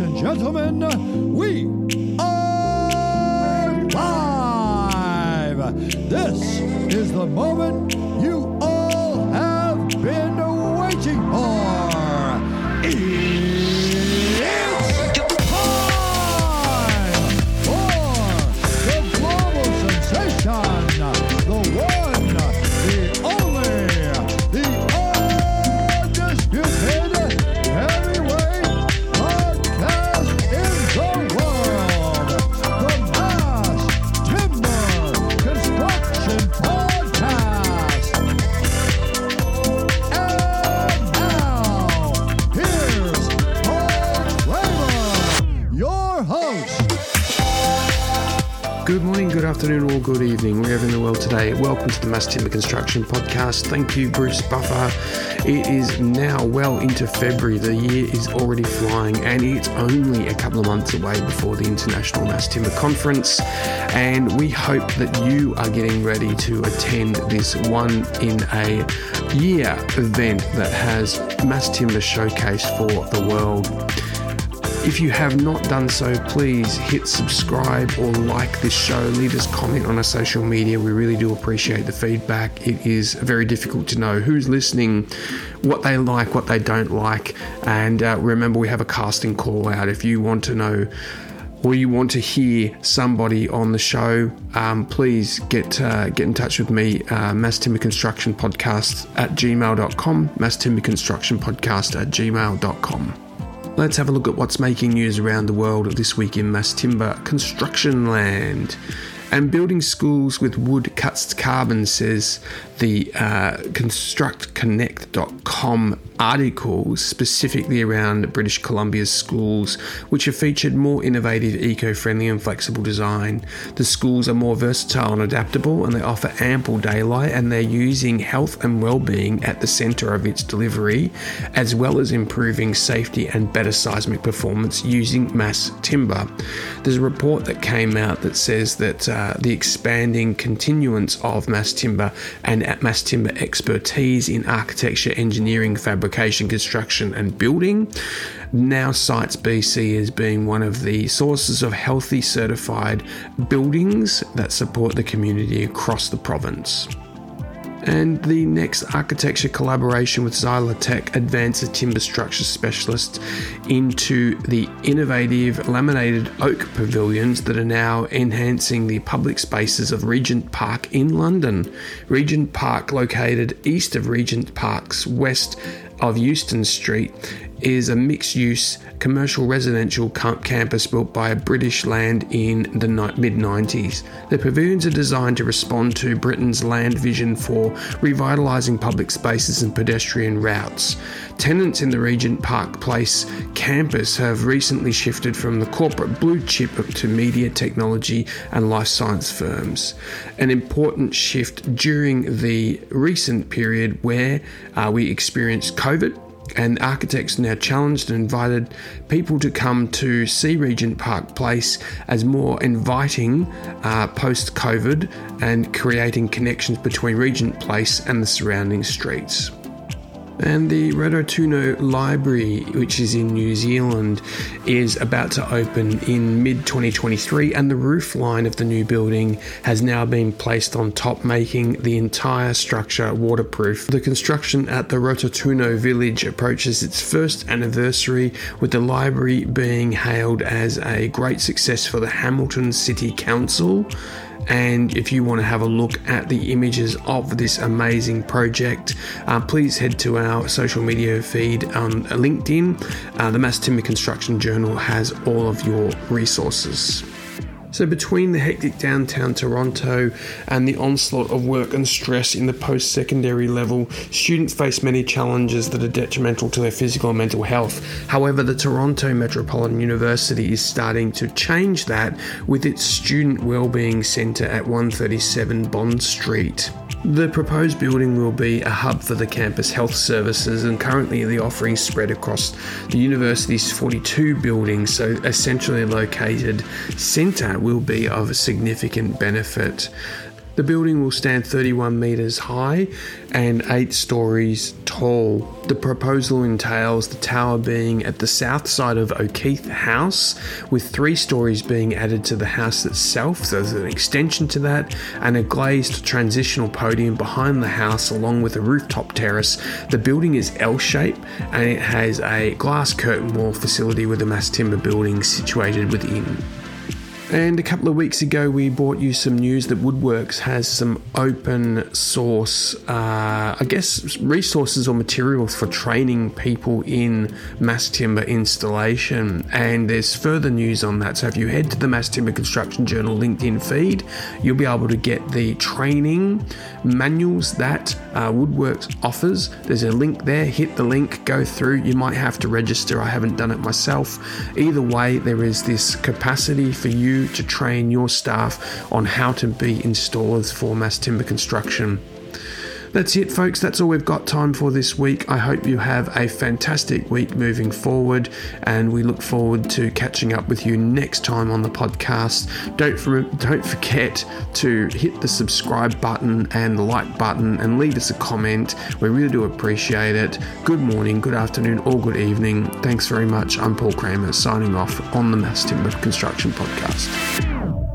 Ladies and gentlemen, we are live. This is the moment afternoon, or good evening, wherever in the world today. Welcome to the Mass Timber Construction Podcast. Thank you, Bruce Buffer. It is now well into February. The year is already flying, and it's only a couple of months away before the International Mass Timber Conference. And we hope that you are getting ready to attend this one in a year event that has Mass Timber showcased for the world. If you have not done so, please hit subscribe or like this show. Leave us comment on our social media. We really do appreciate the feedback. It is very difficult to know who's listening, what they like, what they don't like. And uh, remember, we have a casting call out. If you want to know or you want to hear somebody on the show, um, please get uh, get in touch with me, uh, Mass Timber Construction Podcast at gmail.com, Mass Timber Construction Podcast at gmail.com. Let's have a look at what's making news around the world this week in mass timber construction land. And building schools with wood cuts carbon, says the uh, ConstructConnect.com article specifically around British Columbia's schools, which have featured more innovative, eco friendly, and flexible design. The schools are more versatile and adaptable, and they offer ample daylight, and they're using health and well being at the centre of its delivery, as well as improving safety and better seismic performance using mass timber. There's a report that came out that says that uh, Uh, the expanding continuance of mass timber and mass timber expertise in architecture, engineering, fabrication, construction, and building now cites BC as being one of the sources of healthy certified buildings that support the community across the province. And the next architecture collaboration with Xylotek advances timber structure specialist into the innovative laminated oak pavilions that are now enhancing the public spaces of Regent Park in London. Regent Park, located east of Regent Park's west of Euston Street, is a mixed use commercial residential camp- campus built by British land in the mid 90s. The pavilions are designed to respond to Britain's land vision for revitalising public spaces and pedestrian routes. Tenants in the Regent Park Place campus have recently shifted from the corporate blue chip to media, technology, and life science firms. An important shift during the recent period where uh, we experienced COVID and architects now challenged and invited people to come to see Regent Park Place as more inviting uh, post COVID and creating connections between Regent Place and the surrounding streets. And the Rototuna Library, which is in New Zealand, is about to open in mid 2023, and the roof line of the new building has now been placed on top, making the entire structure waterproof. The construction at the Rototuna village approaches its first anniversary, with the library being hailed as a great success for the Hamilton City Council. And if you want to have a look at the images of this amazing project, uh, please head to our social media feed on LinkedIn. Uh, the Mass Timber Construction Journal has all of your resources. So, between the hectic downtown Toronto and the onslaught of work and stress in the post secondary level, students face many challenges that are detrimental to their physical and mental health. However, the Toronto Metropolitan University is starting to change that with its Student Wellbeing Centre at 137 Bond Street. The proposed building will be a hub for the campus health services, and currently the offerings spread across the university's 42 buildings, so a centrally located centre will be of significant benefit. The building will stand 31 metres high and 8 stories tall. The proposal entails the tower being at the south side of O'Keefe House, with three stories being added to the house itself. So there's an extension to that, and a glazed transitional podium behind the house, along with a rooftop terrace. The building is L shaped and it has a glass curtain wall facility with a mass timber building situated within. And a couple of weeks ago, we brought you some news that Woodworks has some open source, uh, I guess, resources or materials for training people in mass timber installation. And there's further news on that. So if you head to the Mass Timber Construction Journal LinkedIn feed, you'll be able to get the training manuals that uh, Woodworks offers. There's a link there. Hit the link, go through. You might have to register. I haven't done it myself. Either way, there is this capacity for to train your staff on how to be installers for mass timber construction. That's it, folks. That's all we've got time for this week. I hope you have a fantastic week moving forward, and we look forward to catching up with you next time on the podcast. Don't for, don't forget to hit the subscribe button and the like button, and leave us a comment. We really do appreciate it. Good morning, good afternoon, or good evening. Thanks very much. I'm Paul Kramer, signing off on the Mass Timber Construction Podcast.